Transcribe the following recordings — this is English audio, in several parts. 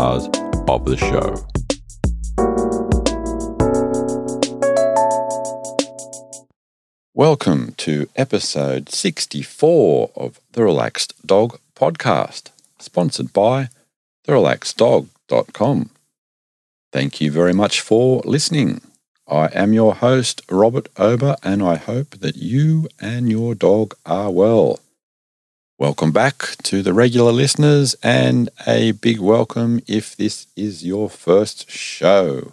stars of the show. Welcome to episode 64 of the Relaxed Dog Podcast, sponsored by therelaxeddog.com. Thank you very much for listening. I am your host, Robert Ober, and I hope that you and your dog are well. Welcome back to the regular listeners, and a big welcome if this is your first show.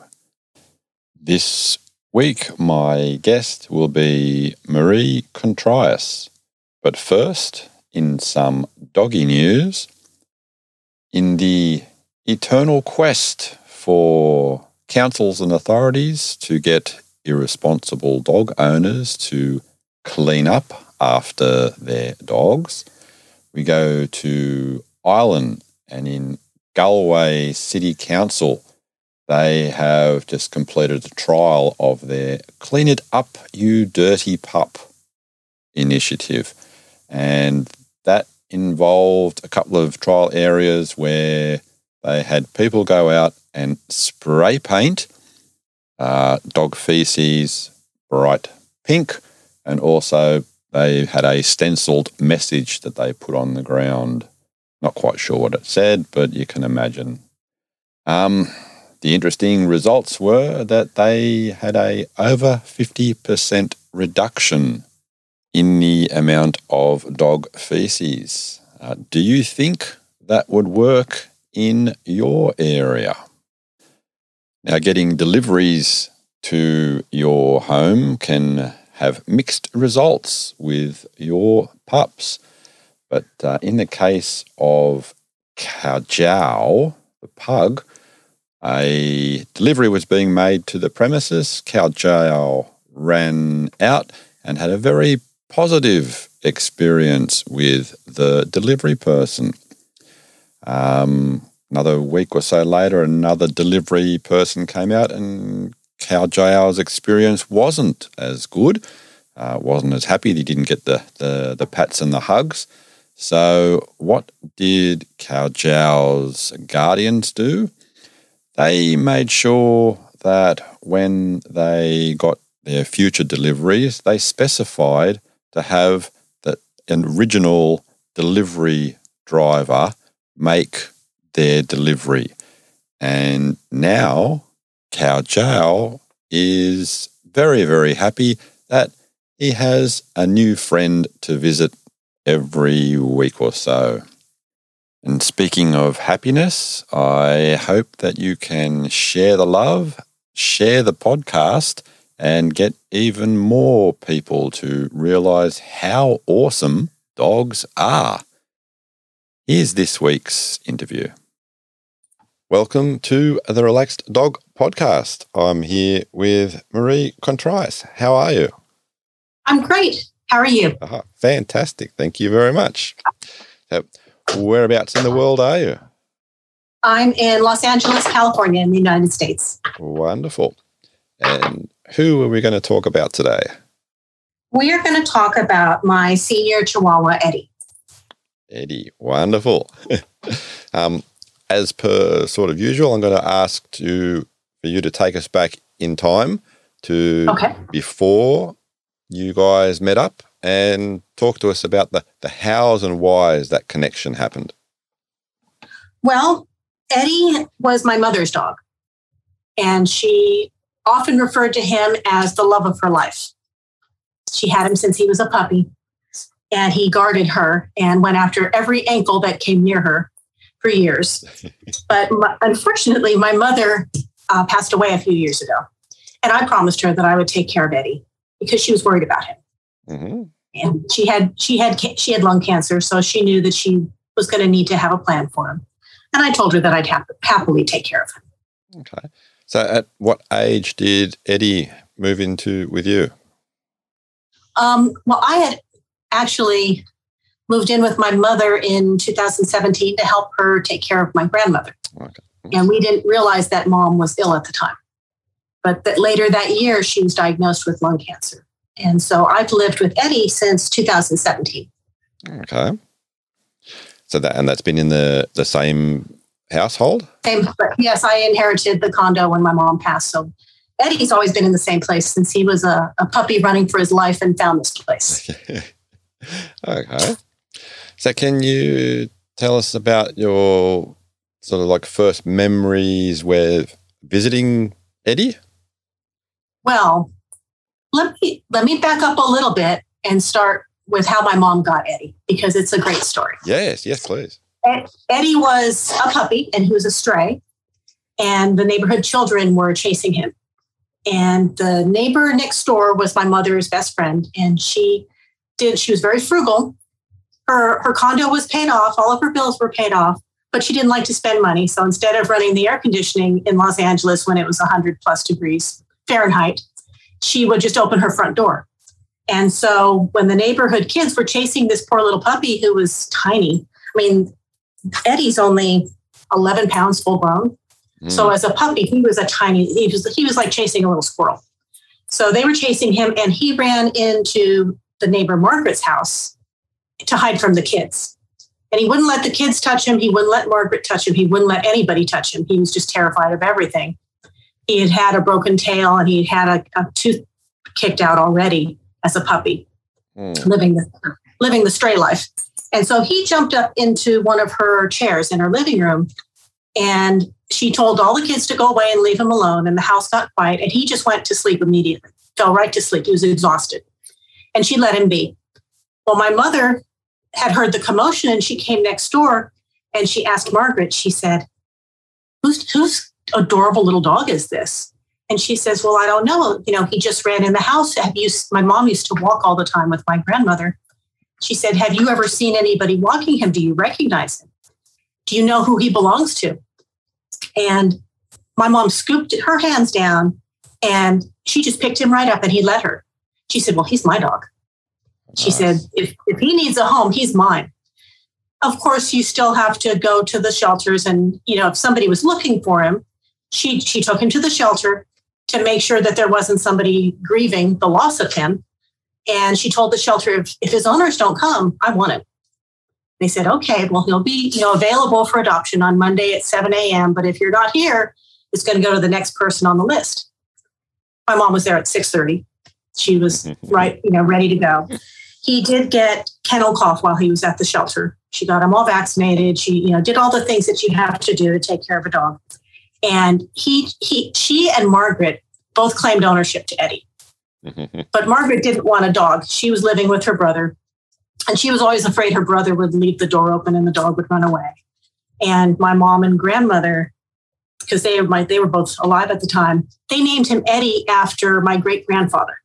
This week, my guest will be Marie Contreras. But first, in some doggy news, in the eternal quest for councils and authorities to get irresponsible dog owners to clean up after their dogs, we go to Ireland and in Galway City Council they have just completed a trial of their Clean It Up, You Dirty Pup initiative. And that involved a couple of trial areas where they had people go out and spray paint uh, dog feces bright pink, and also they had a stenciled message that they put on the ground. Not quite sure what it said, but you can imagine. Um, the interesting results were that they had a over 50% reduction in the amount of dog feces. Uh, do you think that would work in your area? Now, getting deliveries to your home can have mixed results with your pups. But uh, in the case of Cow the pug, a delivery was being made to the premises. Jow ran out and had a very positive experience with the delivery person. Um, another week or so later, another delivery person came out, and Cow Jow's experience wasn't as good. Uh, wasn't as happy. He didn't get the, the, the pats and the hugs. So, what did Cow Jow's guardians do? They made sure that when they got their future deliveries, they specified to have the original delivery driver make their delivery. And now Cow Jow is very, very happy that he has a new friend to visit every week or so. And speaking of happiness, I hope that you can share the love, share the podcast, and get even more people to realize how awesome dogs are. Here's this week's interview. Welcome to the Relaxed Dog Podcast. I'm here with Marie Contreras. How are you? I'm great. How are you? Uh, fantastic. Thank you very much. So, whereabouts in the world are you? I'm in Los Angeles, California, in the United States. Wonderful. And who are we going to talk about today? We are going to talk about my senior Chihuahua, Eddie. Eddie, wonderful. um, as per sort of usual, I'm going to ask to for you to take us back in time to okay. before you guys met up and talk to us about the, the hows and whys that connection happened. Well, Eddie was my mother's dog, and she often referred to him as the love of her life. She had him since he was a puppy, and he guarded her and went after every ankle that came near her for years. but my, unfortunately, my mother uh, passed away a few years ago, and I promised her that I would take care of Eddie because she was worried about him. Mm-hmm. And she had she had she had lung cancer, so she knew that she was going to need to have a plan for him. And I told her that I'd happily take care of him. Okay. So, at what age did Eddie move into with you? Um, well, I had actually moved in with my mother in 2017 to help her take care of my grandmother. Okay. And we didn't realize that mom was ill at the time. But that later that year, she was diagnosed with lung cancer. And so I've lived with Eddie since 2017. Okay. So that and that's been in the the same household? Same, yes, I inherited the condo when my mom passed. So Eddie's always been in the same place since he was a, a puppy running for his life and found this place. okay. So can you tell us about your sort of like first memories with visiting Eddie? Well, let me let me back up a little bit and start with how my mom got Eddie because it's a great story. Yes, yes, please. Eddie was a puppy and he was a stray, and the neighborhood children were chasing him. And the neighbor next door was my mother's best friend, and she did. She was very frugal. Her her condo was paid off. All of her bills were paid off, but she didn't like to spend money. So instead of running the air conditioning in Los Angeles when it was 100 plus degrees Fahrenheit, she would just open her front door. And so when the neighborhood kids were chasing this poor little puppy who was tiny, I mean, Eddie's only 11 pounds full grown. Mm. So as a puppy, he was a tiny, he was, he was like chasing a little squirrel. So they were chasing him and he ran into the neighbor Margaret's house to hide from the kids. And he wouldn't let the kids touch him. He wouldn't let Margaret touch him. He wouldn't let anybody touch him. He was just terrified of everything. He had had a broken tail and he had a, a tooth kicked out already as a puppy, mm. living the living the stray life. And so he jumped up into one of her chairs in her living room and she told all the kids to go away and leave him alone. And the house got quiet and he just went to sleep immediately, fell right to sleep. He was exhausted. And she let him be. Well, my mother had heard the commotion and she came next door and she asked Margaret, she said, Whose whose adorable little dog is this? And she says, Well, I don't know. You know, he just ran in the house. Have you my mom used to walk all the time with my grandmother. She said, Have you ever seen anybody walking him? Do you recognize him? Do you know who he belongs to? And my mom scooped her hands down and she just picked him right up and he let her. She said, Well, he's my dog. She nice. said, if, if he needs a home, he's mine. Of course, you still have to go to the shelters. And, you know, if somebody was looking for him, she, she took him to the shelter to make sure that there wasn't somebody grieving the loss of him. And she told the shelter, if, if his owners don't come, I want him. They said, okay, well, he'll be, you know, available for adoption on Monday at 7 a.m. But if you're not here, it's going to go to the next person on the list. My mom was there at 6:30. She was right, you know, ready to go. He did get kennel cough while he was at the shelter. She got him all vaccinated. She, you know, did all the things that you have to do to take care of a dog. And he, he, she and Margaret both claimed ownership to Eddie. but Margaret didn't want a dog. She was living with her brother, and she was always afraid her brother would leave the door open and the dog would run away. And my mom and grandmother, because they were my, they were both alive at the time, they named him Eddie after my great grandfather.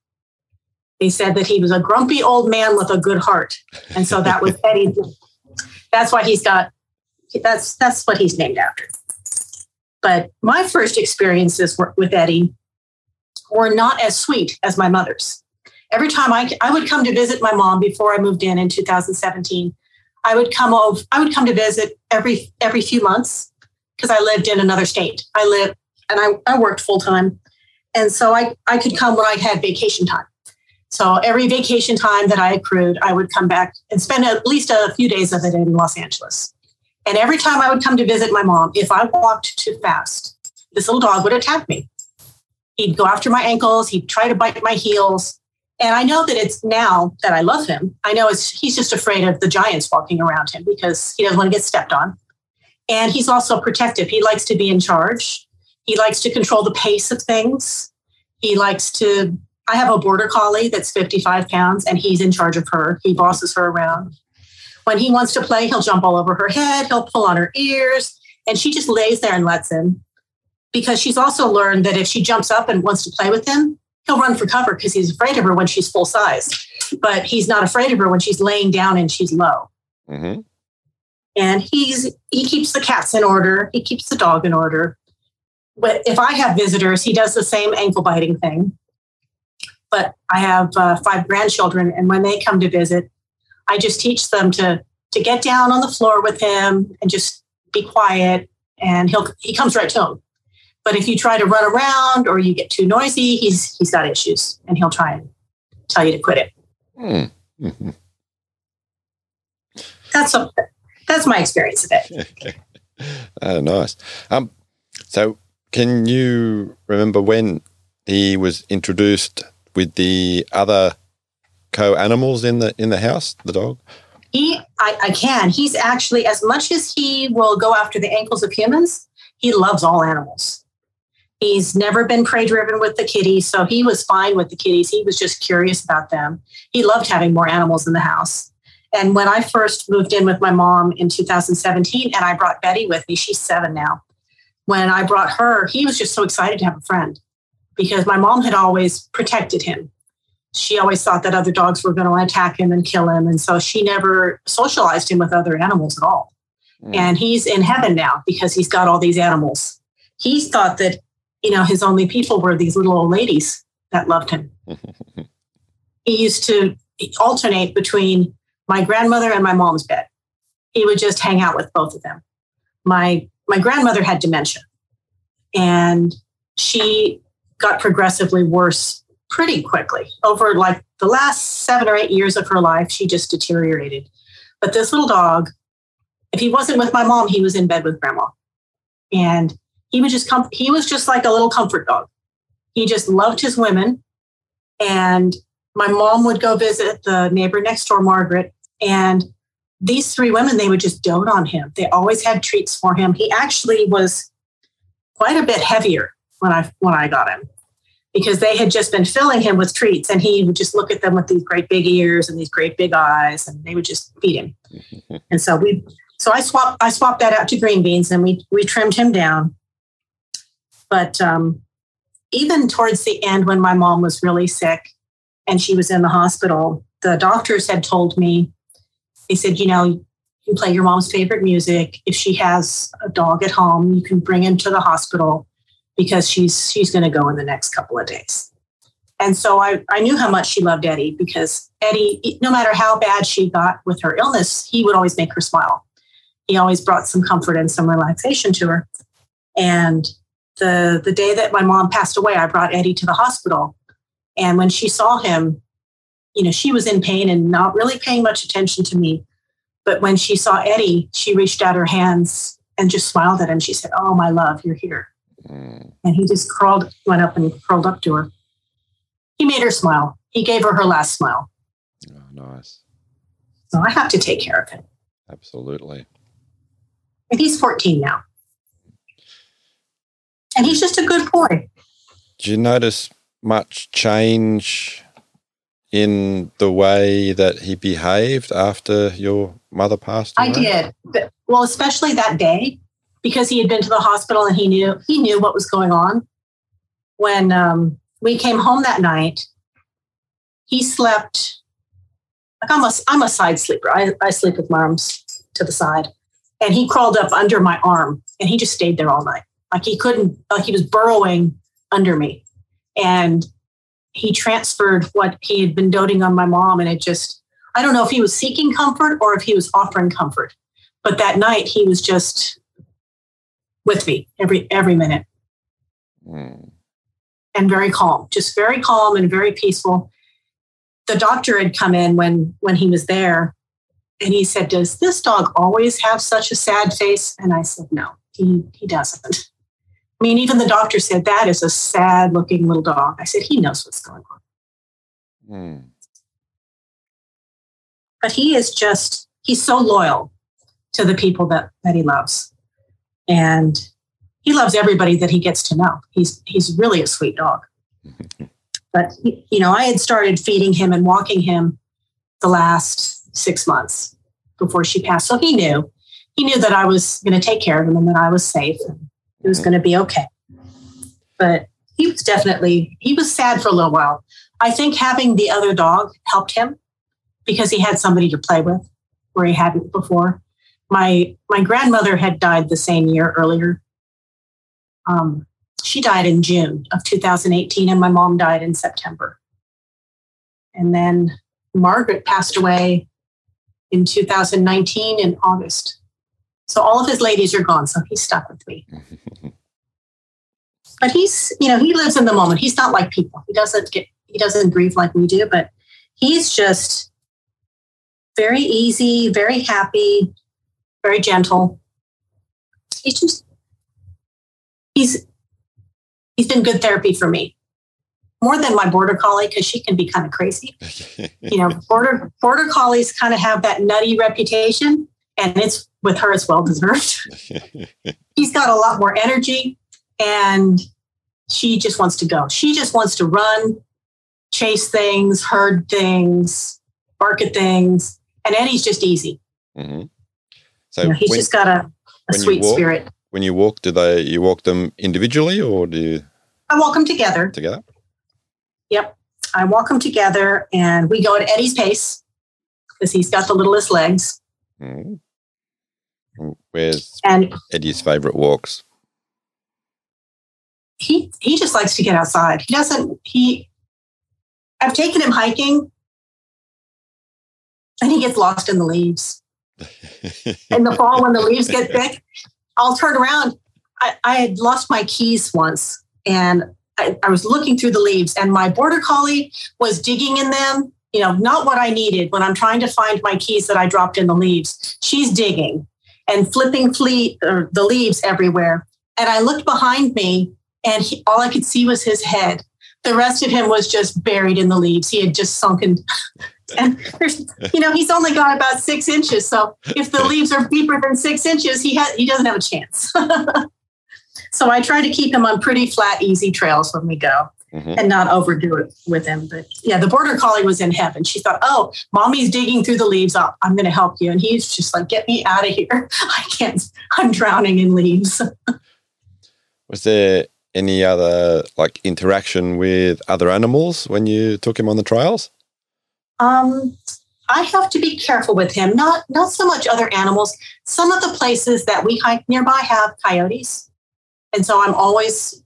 They said that he was a grumpy old man with a good heart, and so that was Eddie. That's why he's got. That's that's what he's named after. But my first experiences with Eddie were not as sweet as my mother's. Every time I, I would come to visit my mom before I moved in in 2017, I would come over, I would come to visit every every few months because I lived in another state. I lived and I, I worked full time. And so I, I could come when I had vacation time. So every vacation time that I accrued, I would come back and spend at least a few days of it in Los Angeles. And every time I would come to visit my mom, if I walked too fast, this little dog would attack me. He'd go after my ankles. He'd try to bite my heels. And I know that it's now that I love him. I know it's he's just afraid of the giants walking around him because he doesn't want to get stepped on. And he's also protective. He likes to be in charge. He likes to control the pace of things. He likes to. I have a border collie that's 55 pounds and he's in charge of her. He bosses her around. When he wants to play, he'll jump all over her head, he'll pull on her ears, and she just lays there and lets him because she's also learned that if she jumps up and wants to play with him, he'll run for cover because he's afraid of her when she's full size, but he's not afraid of her when she's laying down and she's low. Mm-hmm. And he's he keeps the cats in order. He keeps the dog in order. But if I have visitors, he does the same ankle biting thing. But I have uh, five grandchildren, and when they come to visit, I just teach them to to get down on the floor with him and just be quiet, and he'll he comes right to them. But if you try to run around or you get too noisy, he's he's got issues and he'll try and tell you to quit it. Mm. Mm-hmm. That's a, that's my experience of it. oh, nice. Um, so, can you remember when he was introduced with the other co-animals in the in the house, the dog? He, I, I can. He's actually as much as he will go after the ankles of humans. He loves all animals. He's never been prey driven with the kitties, so he was fine with the kitties. He was just curious about them. He loved having more animals in the house. And when I first moved in with my mom in 2017, and I brought Betty with me, she's seven now. When I brought her, he was just so excited to have a friend because my mom had always protected him. She always thought that other dogs were going to attack him and kill him. And so she never socialized him with other animals at all. Mm. And he's in heaven now because he's got all these animals. He thought that you know, his only people were these little old ladies that loved him. he used to alternate between my grandmother and my mom's bed. He would just hang out with both of them. My my grandmother had dementia and she got progressively worse pretty quickly. Over like the last 7 or 8 years of her life, she just deteriorated. But this little dog, if he wasn't with my mom, he was in bed with grandma. And he was just com- he was just like a little comfort dog. He just loved his women. And my mom would go visit the neighbor next door, Margaret, and these three women, they would just dote on him. They always had treats for him. He actually was quite a bit heavier when I when I got him because they had just been filling him with treats and he would just look at them with these great big ears and these great big eyes and they would just feed him. and so we so I swapped I swapped that out to green beans and we we trimmed him down but um, even towards the end, when my mom was really sick and she was in the hospital, the doctors had told me, they said, you know, you can play your mom's favorite music. If she has a dog at home, you can bring him to the hospital because she's she's going to go in the next couple of days. And so I, I knew how much she loved Eddie because Eddie, no matter how bad she got with her illness, he would always make her smile. He always brought some comfort and some relaxation to her. And the the day that my mom passed away, I brought Eddie to the hospital, and when she saw him, you know, she was in pain and not really paying much attention to me. But when she saw Eddie, she reached out her hands and just smiled at him. She said, "Oh, my love, you're here." Mm. And he just crawled, went up and curled up to her. He made her smile. He gave her her last smile. Oh, nice. So I have to take care of him. Absolutely. And he's 14 now. And he's just a good boy. Did you notice much change in the way that he behaved after your mother passed away? I did. Well, especially that day because he had been to the hospital and he knew he knew what was going on. When um, we came home that night, he slept like I'm a, I'm a side sleeper. I, I sleep with my arms to the side. And he crawled up under my arm and he just stayed there all night. Like he couldn't, like he was burrowing under me. And he transferred what he had been doting on my mom. And it just, I don't know if he was seeking comfort or if he was offering comfort. But that night he was just with me every every minute. Mm. And very calm, just very calm and very peaceful. The doctor had come in when when he was there and he said, Does this dog always have such a sad face? And I said, No, he he doesn't. I mean, even the doctor said that is a sad looking little dog. I said, he knows what's going on. Mm. But he is just, he's so loyal to the people that, that he loves. And he loves everybody that he gets to know. He's, he's really a sweet dog. but, you know, I had started feeding him and walking him the last six months before she passed. So he knew, he knew that I was going to take care of him and that I was safe. And it was mm-hmm. going to be okay. But he was definitely, he was sad for a little while. I think having the other dog helped him because he had somebody to play with where he hadn't before. My my grandmother had died the same year earlier. Um, she died in June of 2018, and my mom died in September. And then Margaret passed away in 2019 in August. So all of his ladies are gone. So he's stuck with me. but he's, you know, he lives in the moment. He's not like people. He doesn't get, he doesn't grieve like we do, but he's just very easy, very happy, very gentle. He's just he's he's been good therapy for me. More than my border collie because she can be kind of crazy. you know, border border collies kind of have that nutty reputation, and it's with her it's well deserved. he's got a lot more energy, and she just wants to go. She just wants to run, chase things, herd things, bark at things, and Eddie's just easy. Mm-hmm. So he's when, just got a, a sweet walk, spirit. When you walk, do they you walk them individually or do you? I walk them together. Together. Yep, I walk them together, and we go at Eddie's pace because he's got the littlest legs. Mm. Where's and Eddie's favorite walks? He he just likes to get outside. He doesn't. He. I've taken him hiking, and he gets lost in the leaves. In the fall, when the leaves get thick, I'll turn around. I, I had lost my keys once, and I, I was looking through the leaves, and my border collie was digging in them. You know, not what I needed when I'm trying to find my keys that I dropped in the leaves. She's digging and flipping fleet, or the leaves everywhere. And I looked behind me, and he, all I could see was his head. The rest of him was just buried in the leaves. He had just sunken. And there's, you know, he's only got about six inches. So if the leaves are deeper than six inches, he has he doesn't have a chance. so I try to keep him on pretty flat, easy trails when we go. Mm-hmm. and not overdo it with him. But yeah, the border collie was in heaven. She thought, oh, mommy's digging through the leaves. Oh, I'm going to help you. And he's just like, get me out of here. I can't, I'm drowning in leaves. was there any other like interaction with other animals when you took him on the trails? Um, I have to be careful with him. Not not so much other animals. Some of the places that we hike nearby have coyotes, and so I'm always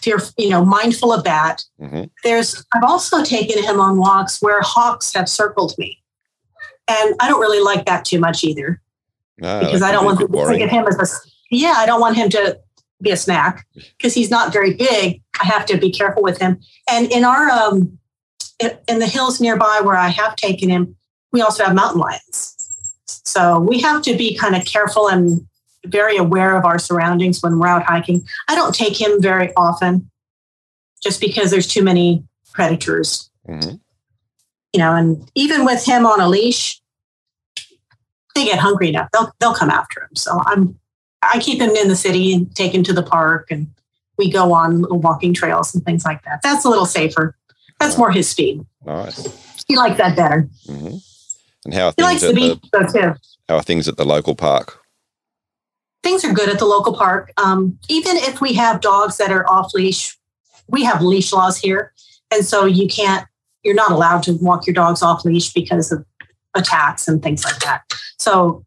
fear, you know, mindful of that. Mm-hmm. There's, I've also taken him on walks where hawks have circled me. And I don't really like that too much either. Ah, because I don't want to think of him as a, yeah, I don't want him to be a snack because he's not very big. I have to be careful with him. And in our, um, in the hills nearby where I have taken him, we also have mountain lions. So we have to be kind of careful and very aware of our surroundings when we're out hiking. I don't take him very often just because there's too many predators. Mm-hmm. You know, and even with him on a leash, they get hungry enough. They'll they'll come after him. So I'm I keep him in the city and take him to the park and we go on little walking trails and things like that. That's a little safer. That's more his speed. Nice. He likes that better. Mm-hmm. And how he likes the beach though too. How are things at the local park? things are good at the local park. Um, even if we have dogs that are off leash, we have leash laws here. And so you can't, you're not allowed to walk your dogs off leash because of attacks and things like that. So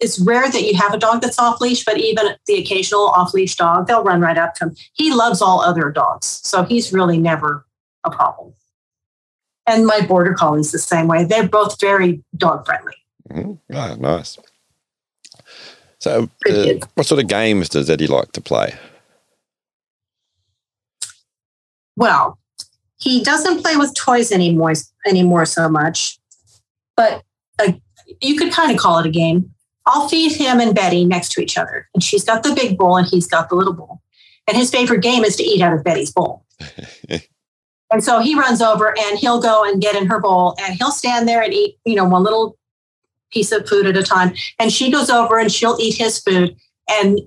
it's rare that you have a dog that's off leash, but even the occasional off leash dog, they'll run right up to him. He loves all other dogs. So he's really never a problem. And my border collie's the same way. They're both very dog friendly. Mm-hmm. Oh, nice. So, uh, what sort of games does Eddie like to play? Well, he doesn't play with toys anymore anymore so much, but uh, you could kind of call it a game. I'll feed him and Betty next to each other, and she's got the big bowl and he's got the little bowl. And his favorite game is to eat out of Betty's bowl. and so he runs over and he'll go and get in her bowl and he'll stand there and eat, you know, one little piece of food at a time. And she goes over and she'll eat his food. And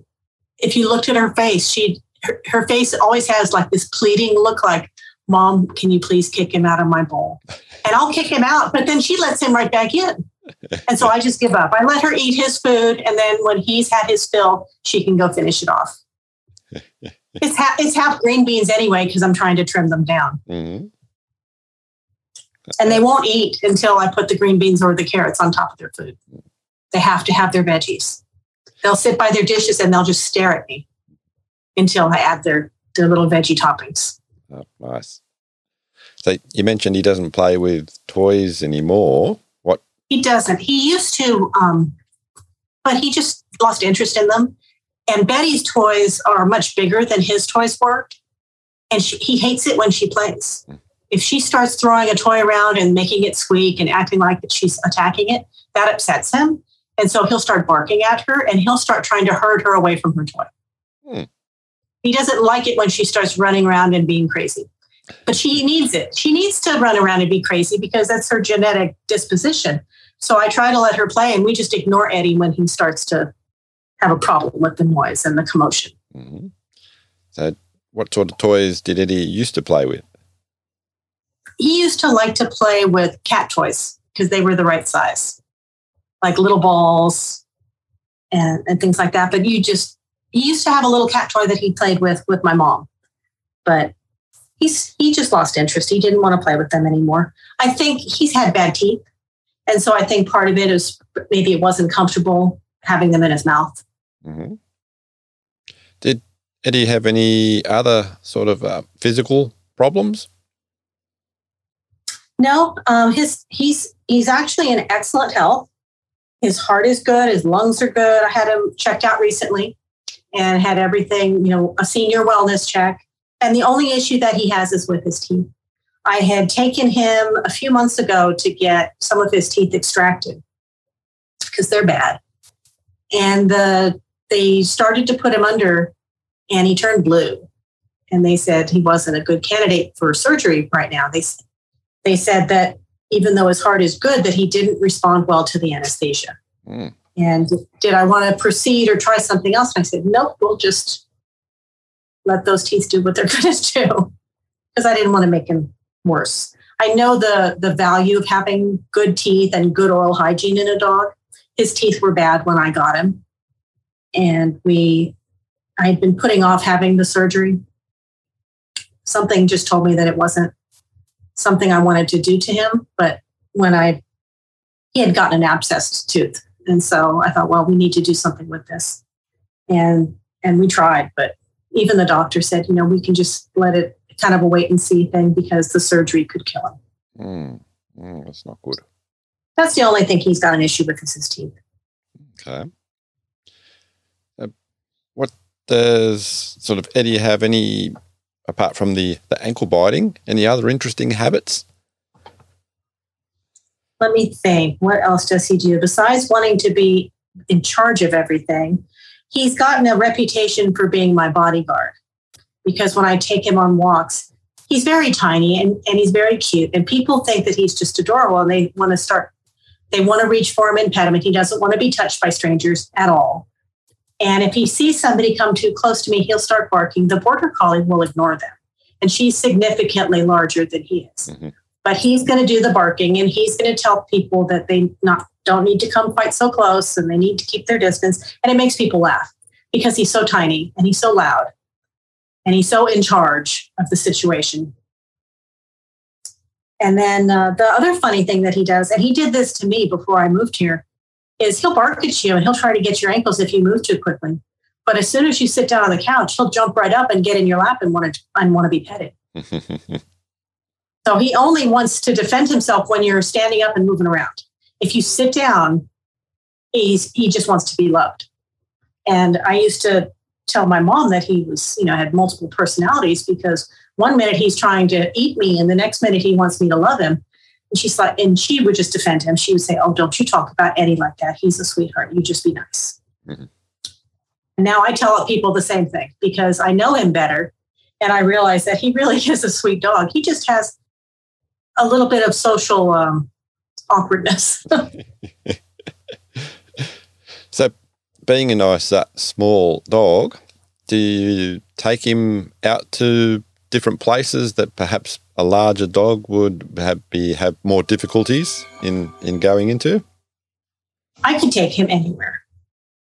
if you looked at her face, she her, her face always has like this pleading look like, Mom, can you please kick him out of my bowl? And I'll kick him out, but then she lets him right back in. And so I just give up. I let her eat his food, and then when he's had his fill, she can go finish it off. It's, ha- it's half green beans anyway because I'm trying to trim them down. Mm-hmm and they won't eat until I put the green beans or the carrots on top of their food. They have to have their veggies. They'll sit by their dishes and they'll just stare at me until I add their, their little veggie toppings. Oh, nice. So you mentioned he doesn't play with toys anymore. What? He doesn't. He used to, um, but he just lost interest in them. And Betty's toys are much bigger than his toys were. And she, he hates it when she plays. Hmm if she starts throwing a toy around and making it squeak and acting like that she's attacking it, that upsets him. And so he'll start barking at her and he'll start trying to herd her away from her toy. Hmm. He doesn't like it when she starts running around and being crazy, but she needs it. She needs to run around and be crazy because that's her genetic disposition. So I try to let her play and we just ignore Eddie when he starts to have a problem with the noise and the commotion. Mm-hmm. So, what sort of toys did Eddie used to play with? He used to like to play with cat toys because they were the right size, like little balls and, and things like that. But you just, he used to have a little cat toy that he played with with my mom, but he's he just lost interest. He didn't want to play with them anymore. I think he's had bad teeth, and so I think part of it is maybe it wasn't comfortable having them in his mouth. Mm-hmm. Did Eddie have any other sort of uh, physical problems? No, um, his he's he's actually in excellent health. His heart is good. His lungs are good. I had him checked out recently, and had everything. You know, a senior wellness check. And the only issue that he has is with his teeth. I had taken him a few months ago to get some of his teeth extracted because they're bad. And the they started to put him under and he turned blue. And they said he wasn't a good candidate for surgery right now. They, they said that even though his heart is good, that he didn't respond well to the anesthesia. Mm. And did I want to proceed or try something else? And I said, nope, we'll just let those teeth do what they're going to do because I didn't want to make him worse. I know the the value of having good teeth and good oral hygiene in a dog. His teeth were bad when I got him, and we I had been putting off having the surgery. Something just told me that it wasn't something I wanted to do to him. But when I, he had gotten an abscessed tooth. And so I thought, well, we need to do something with this. And, and we tried, but even the doctor said, you know, we can just let it kind of a wait and see thing because the surgery could kill him. Mm, mm, that's not good. That's the only thing he's got an issue with is his teeth. Okay. Does sort of Eddie have any, apart from the, the ankle biting, any other interesting habits? Let me think. What else does he do besides wanting to be in charge of everything? He's gotten a reputation for being my bodyguard because when I take him on walks, he's very tiny and, and he's very cute. And people think that he's just adorable and they want to start, they want to reach for him and pet him. And he doesn't want to be touched by strangers at all. And if he sees somebody come too close to me, he'll start barking. The border collie will ignore them. And she's significantly larger than he is. Mm-hmm. But he's going to do the barking and he's going to tell people that they not don't need to come quite so close and they need to keep their distance. And it makes people laugh because he's so tiny and he's so loud and he's so in charge of the situation. And then uh, the other funny thing that he does, and he did this to me before I moved here, is he'll bark at you and he'll try to get your ankles if you move too quickly. But as soon as you sit down on the couch, he'll jump right up and get in your lap and want to and want to be petted. so he only wants to defend himself when you're standing up and moving around. If you sit down, he's he just wants to be loved. And I used to tell my mom that he was, you know, had multiple personalities because one minute he's trying to eat me and the next minute he wants me to love him. And she's like, and she would just defend him. She would say, Oh, don't you talk about Eddie like that. He's a sweetheart. You just be nice. Mm-hmm. And now I tell people the same thing because I know him better. And I realize that he really is a sweet dog. He just has a little bit of social um, awkwardness. so, being a nice uh, small dog, do you take him out to different places that perhaps a larger dog would have, be have more difficulties in in going into? I can take him anywhere.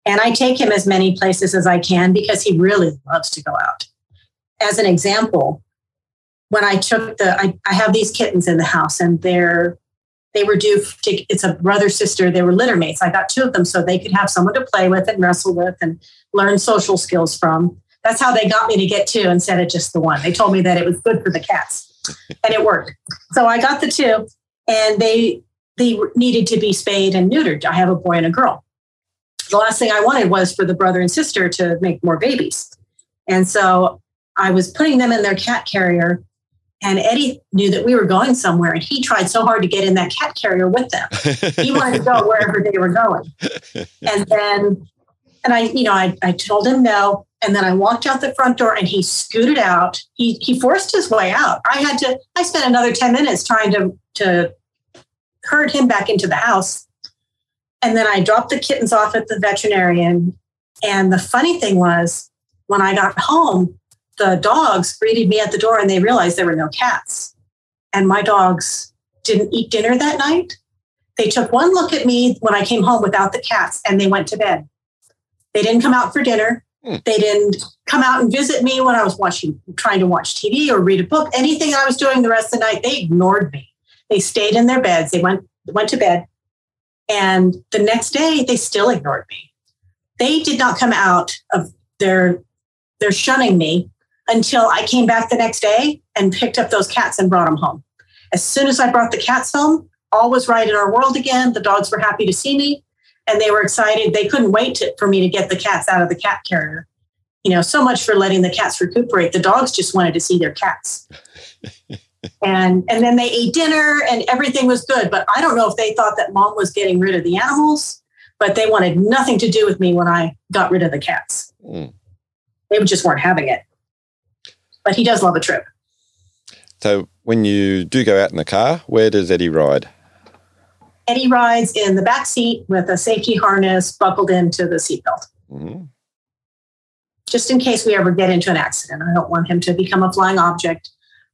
And I take him as many places as I can because he really loves to go out. As an example, when I took the I, I have these kittens in the house and they're they were due to, it's a brother sister they were litter mates i got two of them so they could have someone to play with and wrestle with and learn social skills from that's how they got me to get two instead of just the one they told me that it was good for the cats and it worked. So I got the two, and they they needed to be spayed and neutered. I have a boy and a girl. The last thing I wanted was for the brother and sister to make more babies, and so I was putting them in their cat carrier, And Eddie knew that we were going somewhere, and he tried so hard to get in that cat carrier with them. he wanted to go wherever they were going. And then, and I, you know, I, I told him no. And then I walked out the front door and he scooted out. He, he forced his way out. I had to, I spent another 10 minutes trying to, to herd him back into the house. And then I dropped the kittens off at the veterinarian. And the funny thing was, when I got home, the dogs greeted me at the door and they realized there were no cats. And my dogs didn't eat dinner that night. They took one look at me when I came home without the cats and they went to bed. They didn't come out for dinner. Hmm. They didn't come out and visit me when I was watching, trying to watch TV or read a book. Anything I was doing the rest of the night, they ignored me. They stayed in their beds. They went went to bed, and the next day they still ignored me. They did not come out of their their shunning me until I came back the next day and picked up those cats and brought them home. As soon as I brought the cats home, all was right in our world again. The dogs were happy to see me and they were excited. They couldn't wait to, for me to get the cats out of the cat carrier. You know, so much for letting the cats recuperate. The dogs just wanted to see their cats. and and then they ate dinner and everything was good. But I don't know if they thought that mom was getting rid of the animals, but they wanted nothing to do with me when I got rid of the cats. Mm. They just weren't having it but he does love a trip. So when you do go out in the car, where does Eddie ride? Eddie rides in the back seat with a safety harness buckled into the seatbelt. Mm-hmm. Just in case we ever get into an accident. I don't want him to become a flying object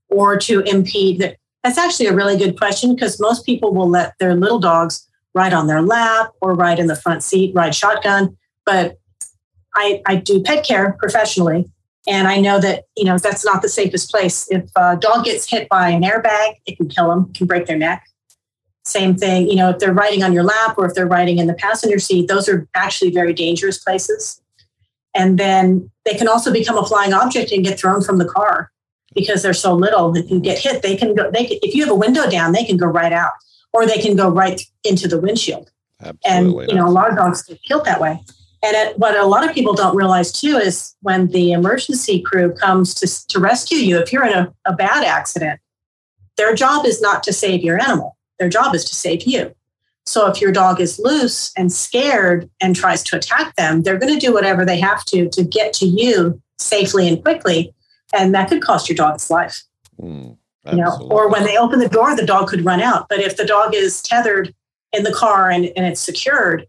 or to impede that. That's actually a really good question because most people will let their little dogs ride on their lap or ride in the front seat, ride shotgun. But I, I do pet care professionally. And I know that, you know, that's not the safest place. If a dog gets hit by an airbag, it can kill them, can break their neck. Same thing, you know, if they're riding on your lap or if they're riding in the passenger seat, those are actually very dangerous places. And then they can also become a flying object and get thrown from the car because they're so little. If you get hit, they can go, they can, if you have a window down, they can go right out or they can go right into the windshield. Absolutely and, you know, a lot of dogs get killed that way. And it, what a lot of people don't realize too is when the emergency crew comes to, to rescue you, if you're in a, a bad accident, their job is not to save your animal, their job is to save you. So if your dog is loose and scared and tries to attack them, they're going to do whatever they have to to get to you safely and quickly. And that could cost your dog its life. Mm, you know, or when they open the door, the dog could run out. But if the dog is tethered in the car and, and it's secured,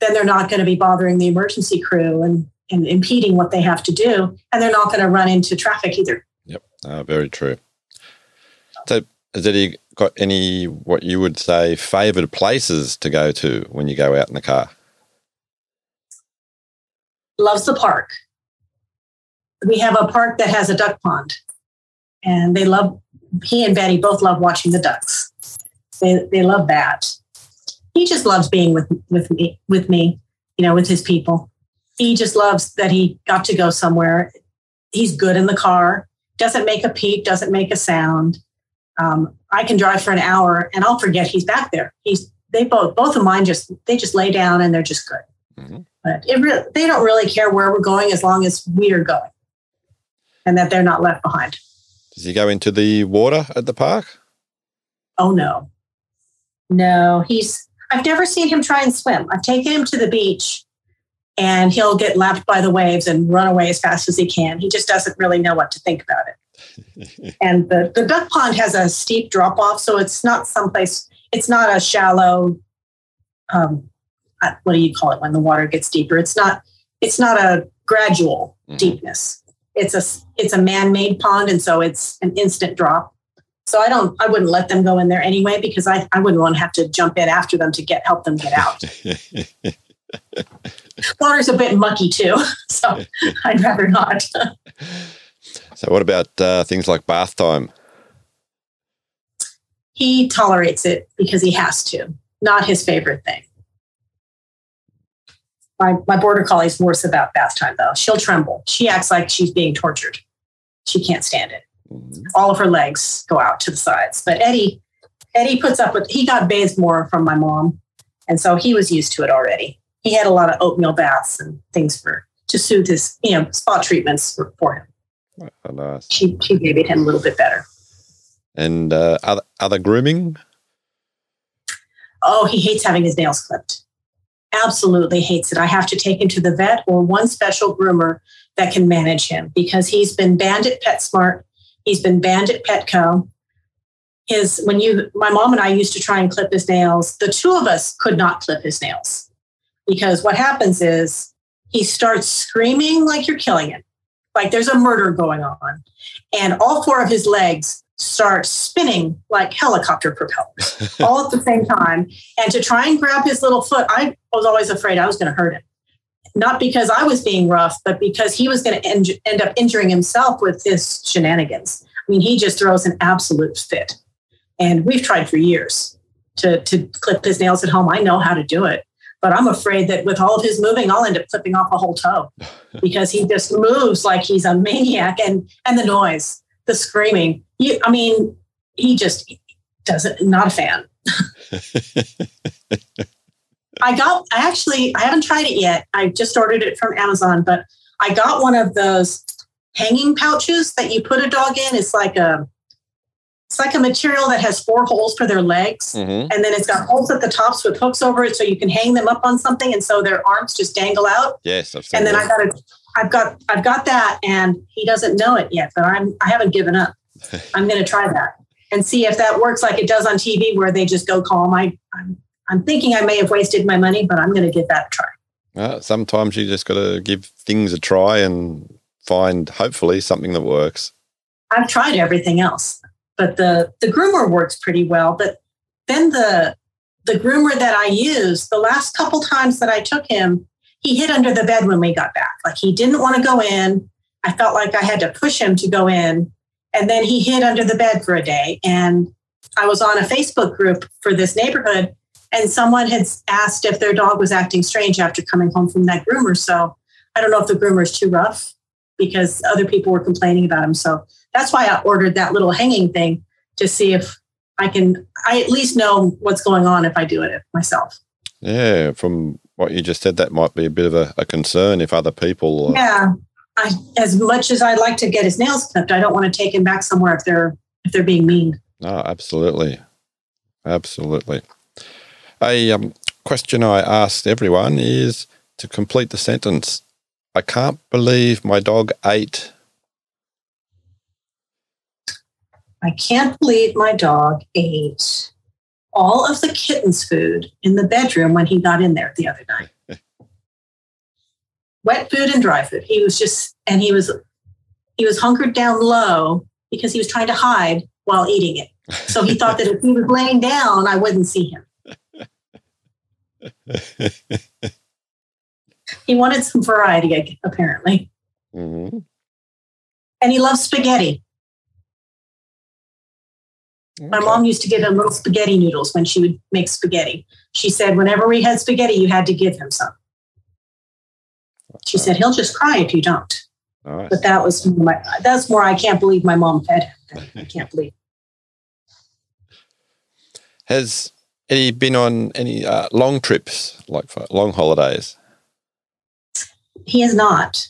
then they're not going to be bothering the emergency crew and, and impeding what they have to do. And they're not going to run into traffic either. Yep, uh, very true. So, Eddie got any, what you would say, favored places to go to when you go out in the car? Loves the park. We have a park that has a duck pond, and they love, he and Betty both love watching the ducks. They, they love that he just loves being with with me with me you know with his people he just loves that he got to go somewhere he's good in the car doesn't make a peep doesn't make a sound um, i can drive for an hour and i'll forget he's back there he's they both both of mine just they just lay down and they're just good mm-hmm. but it they don't really care where we're going as long as we are going and that they're not left behind does he go into the water at the park oh no no he's I've never seen him try and swim. I've taken him to the beach and he'll get lapped by the waves and run away as fast as he can. He just doesn't really know what to think about it. And the, the duck pond has a steep drop off, so it's not someplace, it's not a shallow, um, what do you call it when the water gets deeper? It's not, it's not a gradual mm-hmm. deepness. It's a, it's a man-made pond. And so it's an instant drop. So I don't, I wouldn't let them go in there anyway because I, I wouldn't want to have to jump in after them to get help them get out. Water's a bit mucky too, so I'd rather not. so what about uh, things like bath time? He tolerates it because he has to. Not his favorite thing. My, my border collie's worse about bath time though. She'll tremble. She acts like she's being tortured. She can't stand it. Mm-hmm. All of her legs go out to the sides. But Eddie, Eddie puts up with. He got bathed more from my mom, and so he was used to it already. He had a lot of oatmeal baths and things for to soothe his, you know, spa treatments for, for him. Oh, nice. She she babied him a little bit better. And uh, other other grooming. Oh, he hates having his nails clipped. Absolutely hates it. I have to take him to the vet or one special groomer that can manage him because he's been banned at PetSmart. He's been banned at Petco. His when you my mom and I used to try and clip his nails, the two of us could not clip his nails because what happens is he starts screaming like you're killing him, like there's a murder going on, and all four of his legs start spinning like helicopter propellers all at the same time. And to try and grab his little foot, I was always afraid I was going to hurt him not because I was being rough, but because he was going to end, end up injuring himself with his shenanigans. I mean, he just throws an absolute fit. And we've tried for years to, to clip his nails at home. I know how to do it, but I'm afraid that with all of his moving, I'll end up clipping off a whole toe because he just moves like he's a maniac and, and the noise, the screaming. You, I mean, he just doesn't, not a fan. I got, I actually, I haven't tried it yet. I just ordered it from Amazon, but I got one of those hanging pouches that you put a dog in. It's like a, it's like a material that has four holes for their legs, mm-hmm. and then it's got holes at the tops with hooks over it, so you can hang them up on something, and so their arms just dangle out. Yes, and then. I got it. I've got I've got that, and he doesn't know it yet, but I'm I haven't given up. I'm going to try that and see if that works like it does on TV, where they just go calm. I I'm I'm thinking I may have wasted my money, but I'm going to give that a try. Uh, sometimes you just got to give things a try and find hopefully something that works. I've tried everything else, but the the groomer works pretty well. But then the the groomer that I used, the last couple times that I took him, he hid under the bed when we got back. Like he didn't want to go in. I felt like I had to push him to go in. And then he hid under the bed for a day. And I was on a Facebook group for this neighborhood and someone had asked if their dog was acting strange after coming home from that groomer. So I don't know if the groomer is too rough because other people were complaining about him. So that's why I ordered that little hanging thing to see if I can, I at least know what's going on if I do it myself. Yeah, from what you just said, that might be a bit of a, a concern if other people. Are... Yeah, I, as much as I like to get his nails clipped, I don't want to take him back somewhere if they're if they're being mean. No, absolutely, absolutely. A um, question I asked everyone is to complete the sentence. I can't believe my dog ate. I can't believe my dog ate all of the kitten's food in the bedroom when he got in there the other night. Wet food and dry food. He was just, and he was, he was hunkered down low because he was trying to hide while eating it. So he thought that if he was laying down, I wouldn't see him. he wanted some variety, apparently. Mm-hmm. And he loves spaghetti. Okay. My mom used to give him little spaghetti noodles when she would make spaghetti. She said, whenever we had spaghetti, you had to give him some. She said, he'll just cry if you don't. Nice. But that was my, that's more, I can't believe my mom fed him. I can't believe. Has Eddie been on any uh, long trips, like for long holidays? He has not.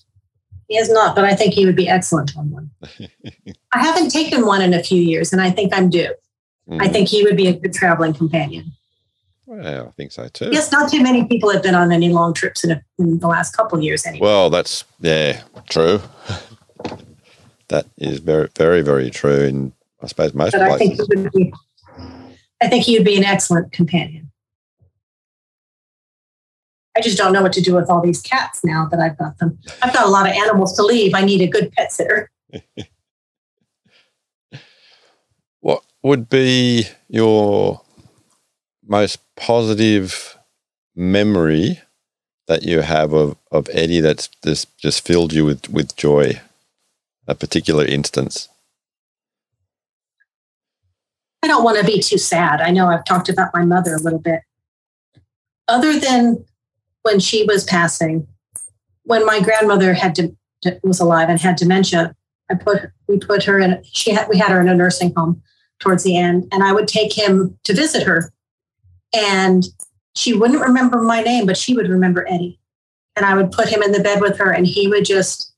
He has not, but I think he would be excellent on one. I haven't taken one in a few years, and I think I'm due. Mm. I think he would be a good traveling companion. Well, I think so too. Yes, not too many people have been on any long trips in, a, in the last couple of years. Anyway. Well, that's yeah, true. that is very, very, very true in I suppose most but places. I think he would be I think he would be an excellent companion. I just don't know what to do with all these cats now that I've got them. I've got a lot of animals to leave. I need a good pet sitter. what would be your most positive memory that you have of, of Eddie that's just, just filled you with, with joy? A particular instance? I don't want to be too sad. I know I've talked about my mother a little bit. Other than when she was passing, when my grandmother had to, was alive and had dementia, I put we put her in. She had we had her in a nursing home towards the end, and I would take him to visit her, and she wouldn't remember my name, but she would remember Eddie, and I would put him in the bed with her, and he would just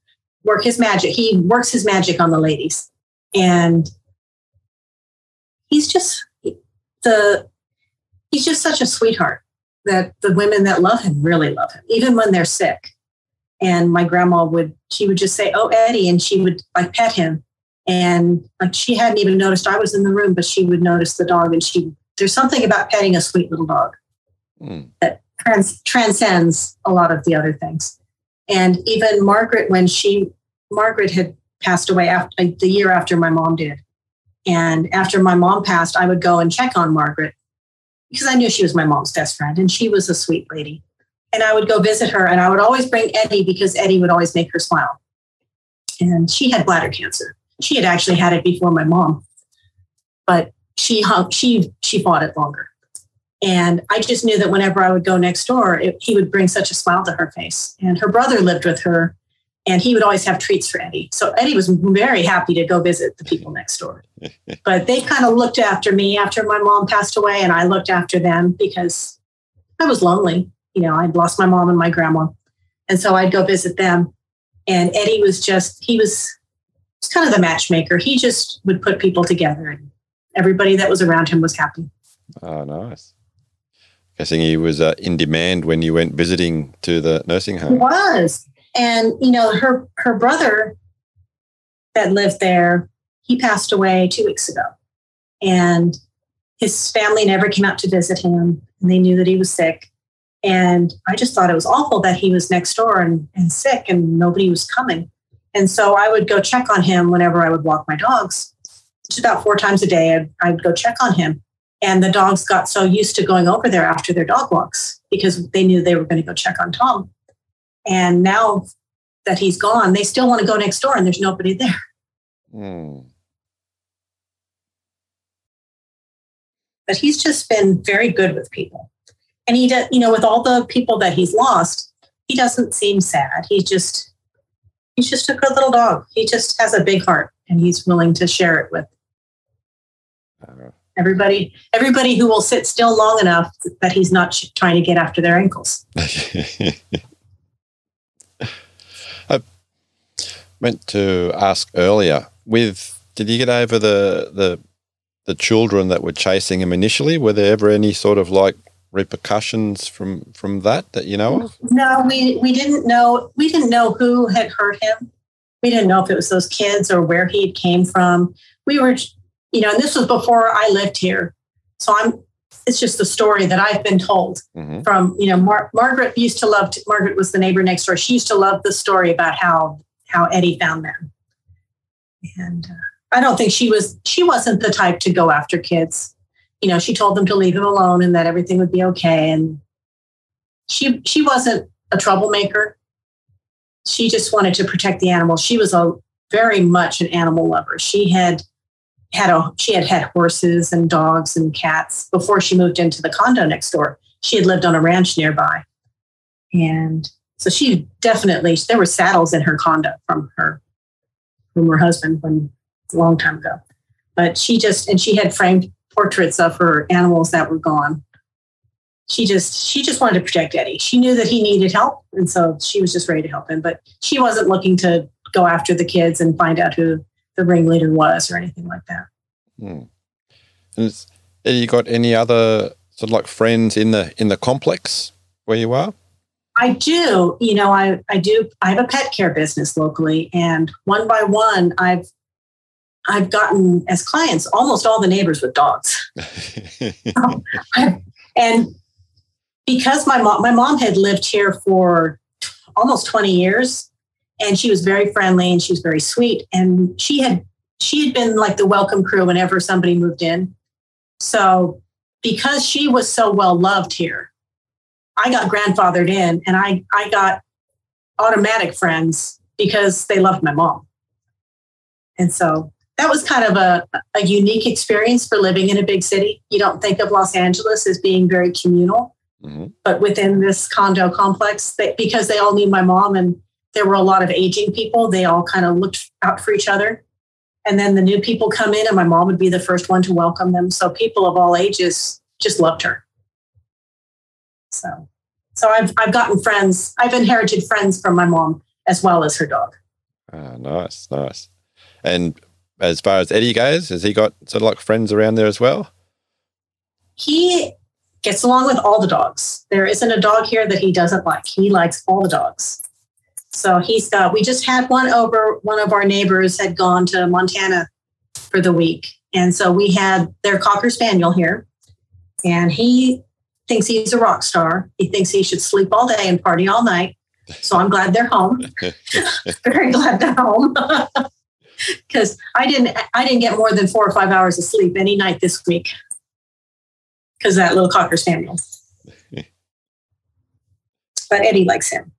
work his magic. He works his magic on the ladies, and he's just the he's just such a sweetheart that the women that love him really love him, even when they're sick. And my grandma would, she would just say, Oh, Eddie. And she would like pet him. And like she hadn't even noticed I was in the room, but she would notice the dog. And she, there's something about petting a sweet little dog mm. that trans, transcends a lot of the other things. And even Margaret, when she, Margaret had passed away after, the year after my mom did. And after my mom passed, I would go and check on Margaret because I knew she was my mom's best friend and she was a sweet lady. And I would go visit her and I would always bring Eddie because Eddie would always make her smile. And she had bladder cancer. She had actually had it before my mom, but she hung, she she fought it longer. And I just knew that whenever I would go next door, it, he would bring such a smile to her face. And her brother lived with her and he would always have treats for Eddie. So Eddie was very happy to go visit the people next door. but they kind of looked after me after my mom passed away, and I looked after them because I was lonely. You know, I'd lost my mom and my grandma. And so I'd go visit them. And Eddie was just, he was, was kind of the matchmaker. He just would put people together, and everybody that was around him was happy. Oh, nice. Guessing he was uh, in demand when you went visiting to the nursing home. He was. And you know, her her brother that lived there, he passed away two weeks ago, and his family never came out to visit him, and they knew that he was sick. And I just thought it was awful that he was next door and, and sick, and nobody was coming. And so I would go check on him whenever I would walk my dogs. Just about four times a day, I'd, I'd go check on him. And the dogs got so used to going over there after their dog walks because they knew they were going to go check on Tom. And now that he's gone, they still want to go next door and there's nobody there. Mm. But he's just been very good with people. And he does, you know, with all the people that he's lost, he doesn't seem sad. He just, he's just a good little dog. He just has a big heart and he's willing to share it with everybody everybody who will sit still long enough that he's not trying to get after their ankles meant to ask earlier with did you get over the the the children that were chasing him initially? Were there ever any sort of like repercussions from from that that you know of? No we we didn't know we didn't know who had hurt him. We didn't know if it was those kids or where he came from. We were you know and this was before i lived here. So i'm it's just the story that i've been told mm-hmm. from you know Mar- margaret used to love to, margaret was the neighbor next door. She used to love the story about how how Eddie found them. And uh, I don't think she was she wasn't the type to go after kids. You know, she told them to leave him alone and that everything would be okay. And she she wasn't a troublemaker. She just wanted to protect the animals. She was a very much an animal lover. She had had a she had had horses and dogs and cats before she moved into the condo next door. She had lived on a ranch nearby. And so she definitely there were saddles in her condo from her from her husband when a long time ago. But she just and she had framed portraits of her animals that were gone. She just she just wanted to protect Eddie. She knew that he needed help, and so she was just ready to help him. But she wasn't looking to go after the kids and find out who the ringleader was or anything like that. Hmm. And have you got any other sort of like friends in the in the complex where you are? I do. You know, I, I do. I have a pet care business locally, and one by one, I've I've gotten as clients almost all the neighbors with dogs. um, and because my mom, my mom had lived here for almost 20 years, and she was very friendly and she was very sweet, and she had she had been like the welcome crew whenever somebody moved in. So because she was so well loved here, I got grandfathered in and I, I got automatic friends because they loved my mom. And so that was kind of a, a unique experience for living in a big city. You don't think of Los Angeles as being very communal, mm-hmm. but within this condo complex, they, because they all knew my mom and there were a lot of aging people, they all kind of looked out for each other. And then the new people come in, and my mom would be the first one to welcome them. So people of all ages just loved her. So, so I've I've gotten friends. I've inherited friends from my mom as well as her dog. Ah, nice, nice. And as far as Eddie goes, has he got sort of like friends around there as well? He gets along with all the dogs. There isn't a dog here that he doesn't like. He likes all the dogs. So he's got, we just had one over, one of our neighbors had gone to Montana for the week. And so we had their Cocker Spaniel here. And he thinks he's a rock star. He thinks he should sleep all day and party all night. So I'm glad they're home. Very glad they're home. Because I didn't I didn't get more than four or five hours of sleep any night this week. Because that little cocker spaniel. but Eddie likes him.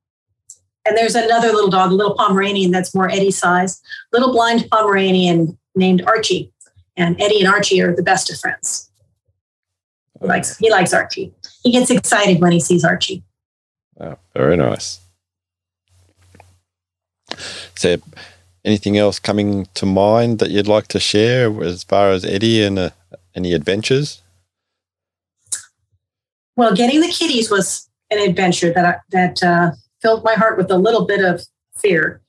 And there's another little dog, a little Pomeranian that's more Eddie size, little blind Pomeranian named Archie. And Eddie and Archie are the best of friends. He likes he likes Archie. He gets excited when he sees Archie. Oh, very nice. So, anything else coming to mind that you'd like to share as far as Eddie and uh, any adventures? Well, getting the kitties was an adventure that I, that uh, filled my heart with a little bit of fear.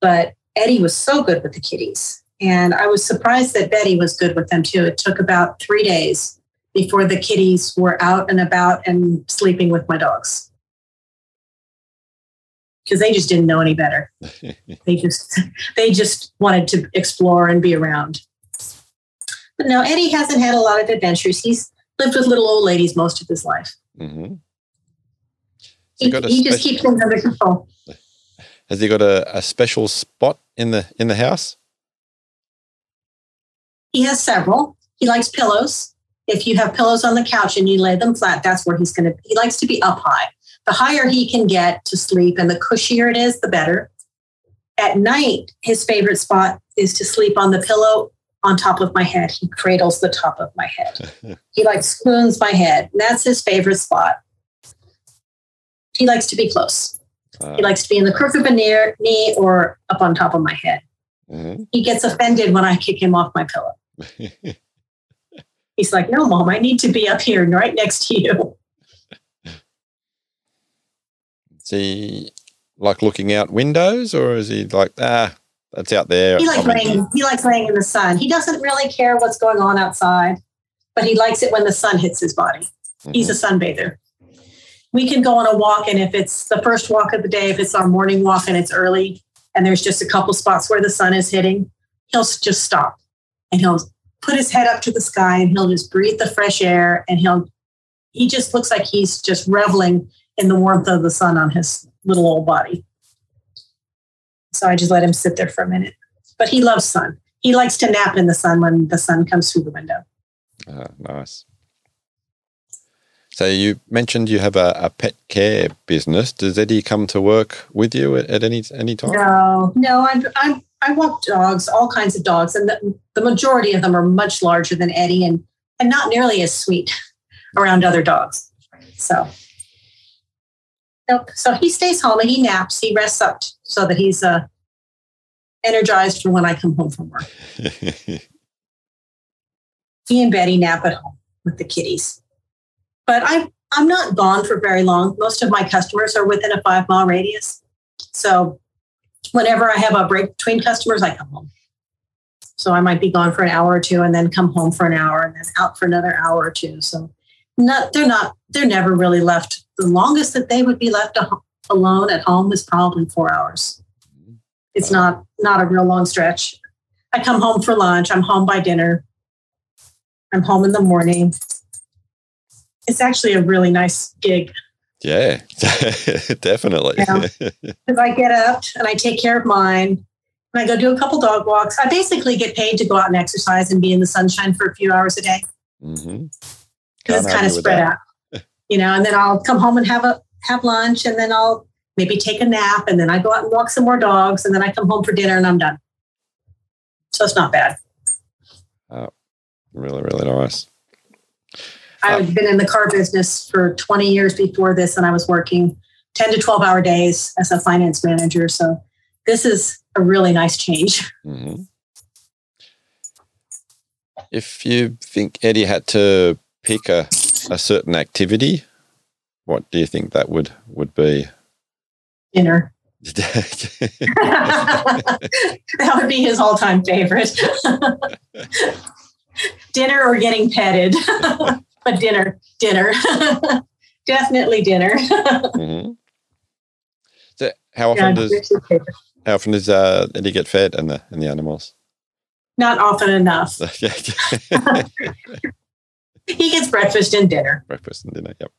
But Eddie was so good with the kitties. And I was surprised that Betty was good with them too. It took about three days before the kitties were out and about and sleeping with my dogs. Because they just didn't know any better. they just they just wanted to explore and be around. But no, Eddie hasn't had a lot of adventures. He's lived with little old ladies most of his life. Mm-hmm. He, he special, just keeps things under control. Has he got a, a special spot in the in the house? He has several. He likes pillows. If you have pillows on the couch and you lay them flat, that's where he's going to. Be. He likes to be up high. The higher he can get to sleep, and the cushier it is, the better. At night, his favorite spot is to sleep on the pillow on top of my head. He cradles the top of my head. he like spoons my head. That's his favorite spot. He likes to be close. Uh, he likes to be in the crook of a near knee or up on top of my head. Mm-hmm. He gets offended when I kick him off my pillow. He's like, no, mom, I need to be up here and right next to you. Is he like looking out windows or is he like, ah, that's out there? He likes, laying, he likes laying in the sun. He doesn't really care what's going on outside, but he likes it when the sun hits his body. Mm-hmm. He's a sunbather we can go on a walk and if it's the first walk of the day if it's our morning walk and it's early and there's just a couple spots where the sun is hitting he'll just stop and he'll put his head up to the sky and he'll just breathe the fresh air and he'll he just looks like he's just reveling in the warmth of the sun on his little old body so i just let him sit there for a minute but he loves sun he likes to nap in the sun when the sun comes through the window uh, nice so you mentioned you have a, a, pet care business. Does Eddie come to work with you at, at any any time? No, no. I'm, I'm I walk dogs, all kinds of dogs, and the, the majority of them are much larger than Eddie, and and not nearly as sweet around other dogs. So, nope. So he stays home and he naps. He rests up so that he's uh, energized for when I come home from work. he and Betty nap at home with the kitties. But I'm I'm not gone for very long. Most of my customers are within a five mile radius. So whenever I have a break between customers, I come home. So I might be gone for an hour or two and then come home for an hour and then out for another hour or two. So not they're not they're never really left. The longest that they would be left alone at home is probably four hours. It's not not a real long stretch. I come home for lunch. I'm home by dinner. I'm home in the morning it's actually a really nice gig. Yeah, definitely. Because I get up and I take care of mine and I go do a couple dog walks. I basically get paid to go out and exercise and be in the sunshine for a few hours a day. Mm-hmm. Because it's kind of spread out, you know. And then I'll come home and have a have lunch, and then I'll maybe take a nap, and then I go out and walk some more dogs, and then I come home for dinner, and I'm done. So it's not bad. Oh, really, really nice. I've been in the car business for 20 years before this, and I was working 10 to 12 hour days as a finance manager. So this is a really nice change. Mm-hmm. If you think Eddie had to pick a, a certain activity, what do you think that would would be? Dinner. that would be his all-time favorite. dinner or getting petted, but dinner, dinner, definitely dinner. mm-hmm. So how often yeah, does how often does uh, Eddie get fed and the and the animals? Not often enough. he gets breakfast and dinner. Breakfast and dinner. Yep.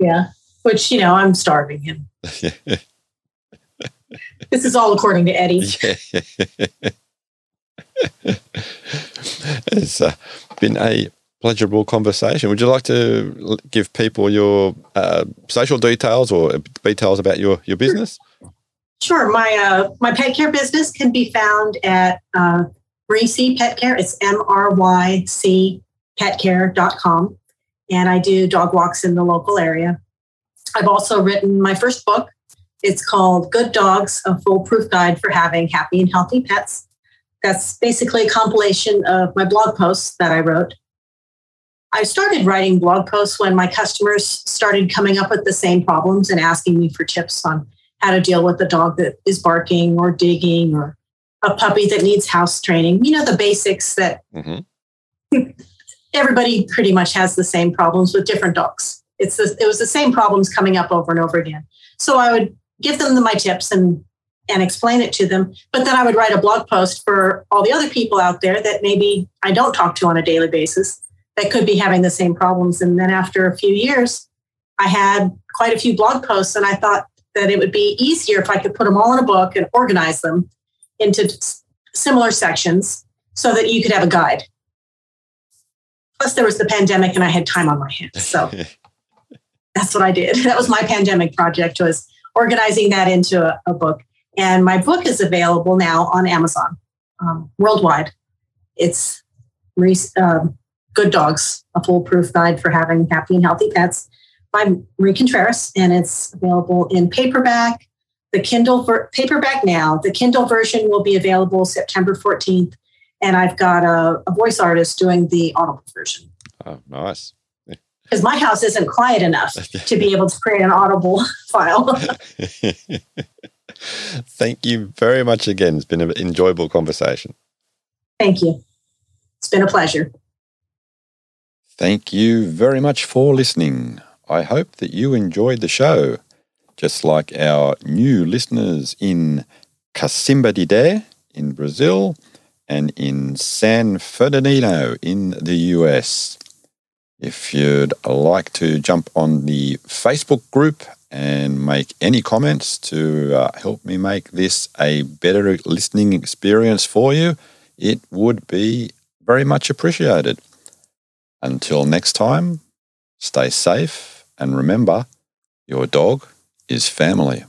Yeah, which you know I'm starving him. this is all according to Eddie. it's uh, been a pleasurable conversation. Would you like to give people your uh, social details or details about your, your business? Sure. My uh, my pet care business can be found at uh, Mryc Pet Care. It's M R Y C petcare.com. And I do dog walks in the local area. I've also written my first book. It's called Good Dogs, a foolproof guide for having happy and healthy pets. That's basically a compilation of my blog posts that I wrote. I started writing blog posts when my customers started coming up with the same problems and asking me for tips on how to deal with a dog that is barking or digging or a puppy that needs house training. You know, the basics that mm-hmm. everybody pretty much has the same problems with different dogs. It's the, it was the same problems coming up over and over again. So I would give them the, my tips and and explain it to them. But then I would write a blog post for all the other people out there that maybe I don't talk to on a daily basis that could be having the same problems. And then after a few years, I had quite a few blog posts, and I thought that it would be easier if I could put them all in a book and organize them into similar sections so that you could have a guide. Plus, there was the pandemic, and I had time on my hands, so that's what I did. That was my pandemic project was organizing that into a, a book. And my book is available now on Amazon um, worldwide. It's um, Good Dogs, a foolproof guide for having happy and healthy pets by Mry Contreras, and it's available in paperback. The Kindle ver- paperback now. The Kindle version will be available September 14th, and I've got a, a voice artist doing the Audible version. Oh, nice because my house isn't quiet enough to be able to create an audible file. Thank you very much again. It's been an enjoyable conversation. Thank you. It's been a pleasure. Thank you very much for listening. I hope that you enjoyed the show, just like our new listeners in Cacimba de Dé in Brazil and in San Fernandino in the US. If you'd like to jump on the Facebook group and make any comments to uh, help me make this a better listening experience for you, it would be very much appreciated. Until next time, stay safe and remember your dog is family.